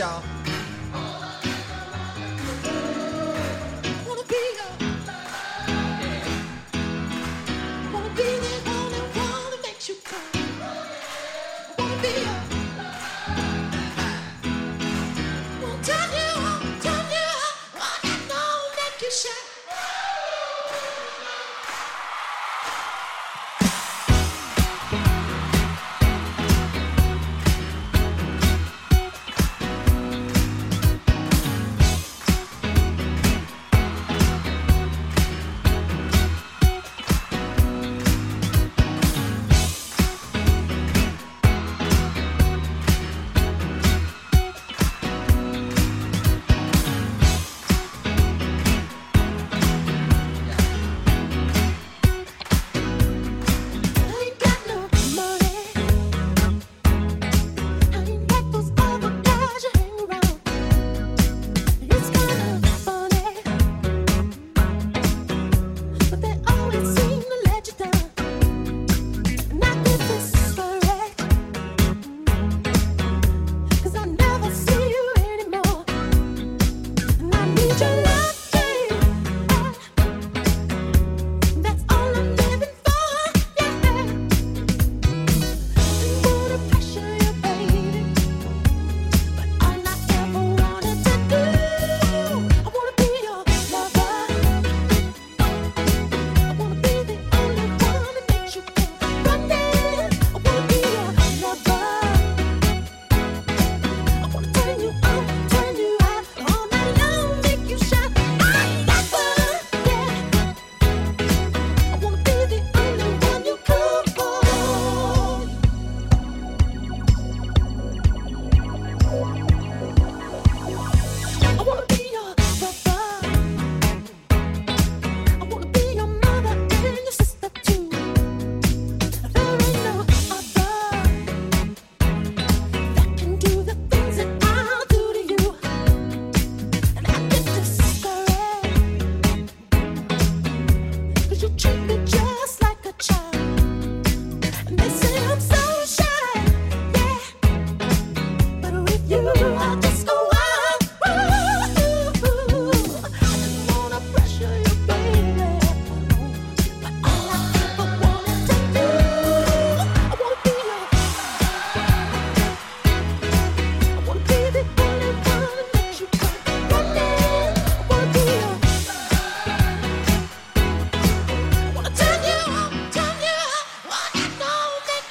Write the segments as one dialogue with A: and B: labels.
A: Sing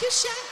B: wish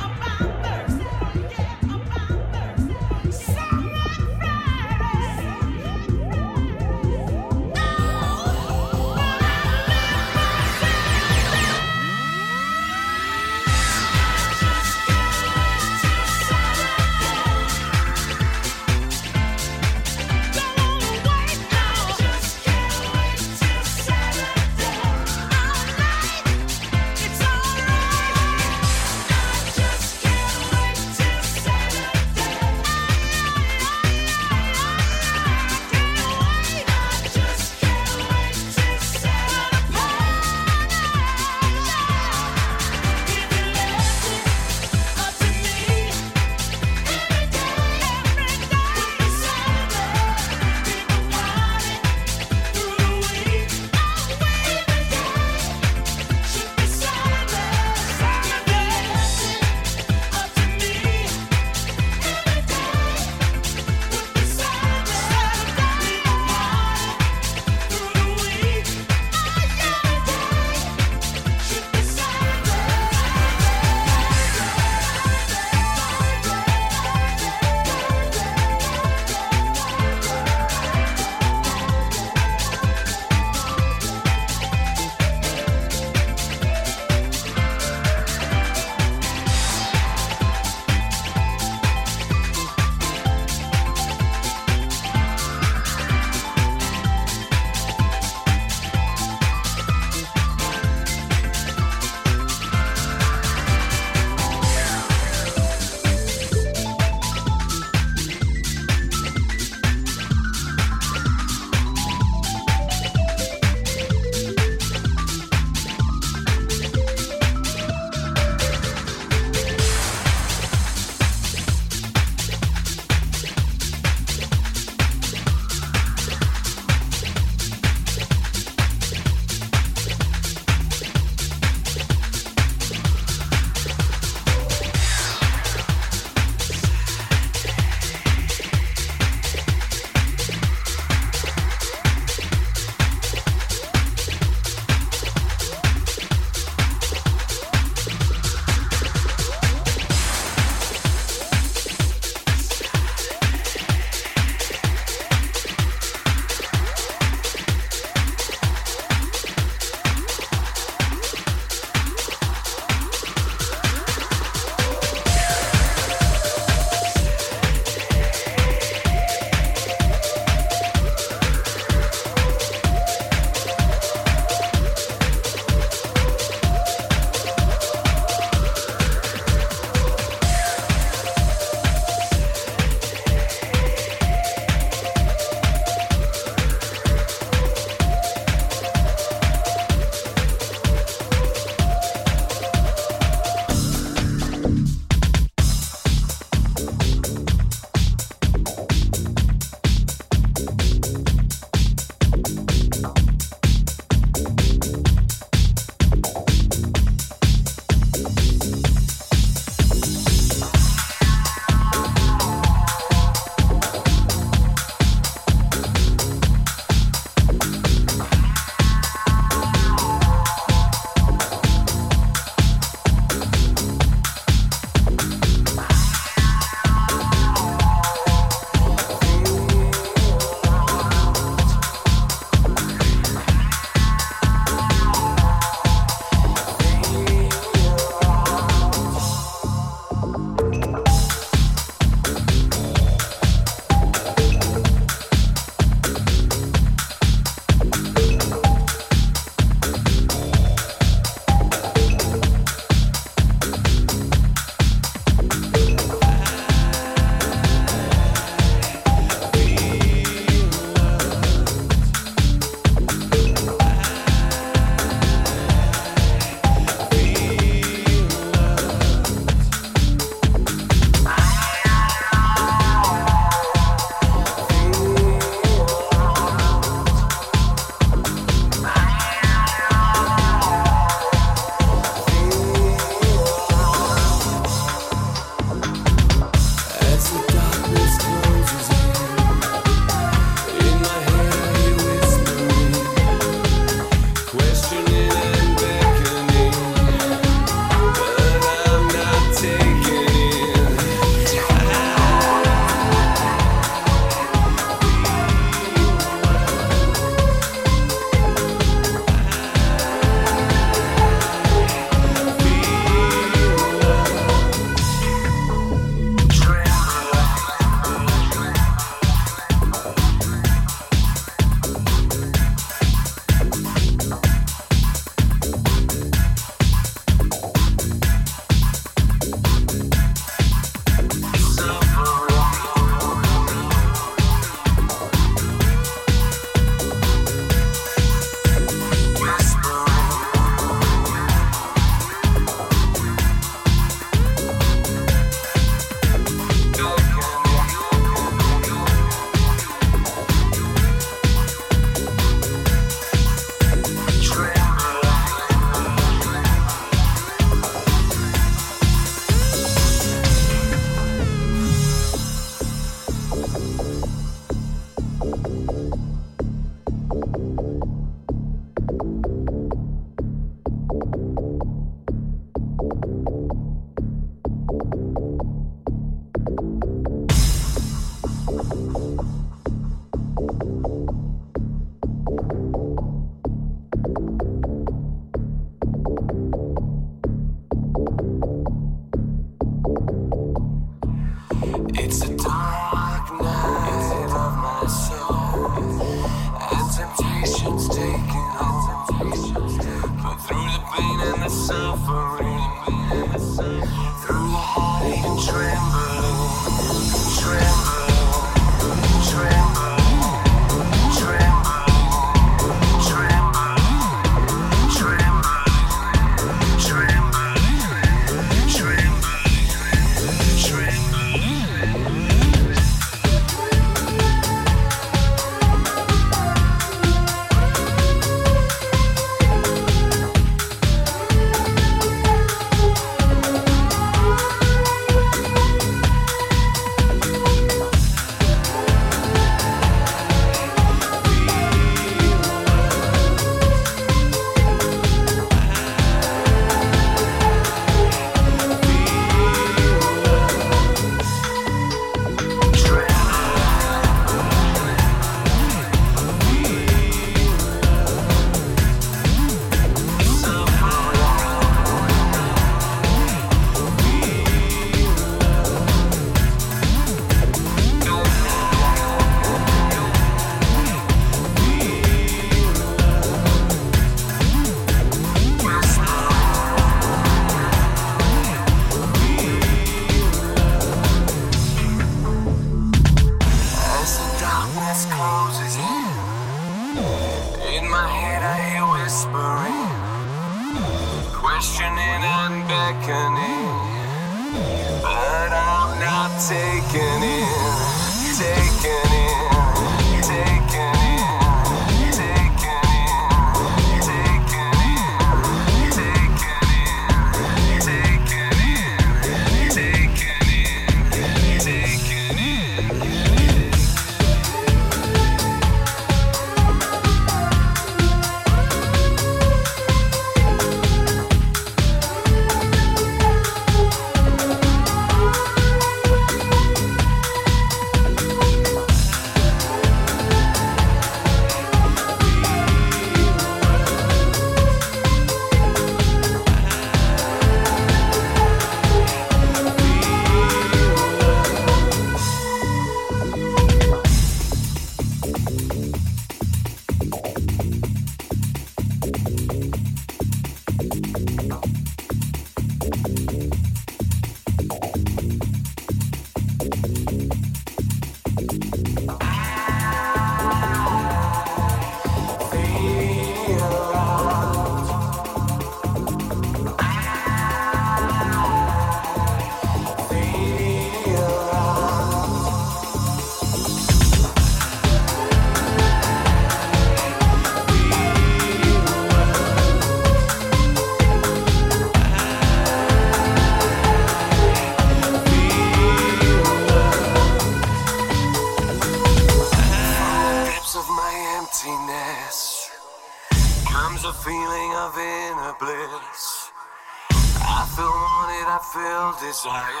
C: Sorry.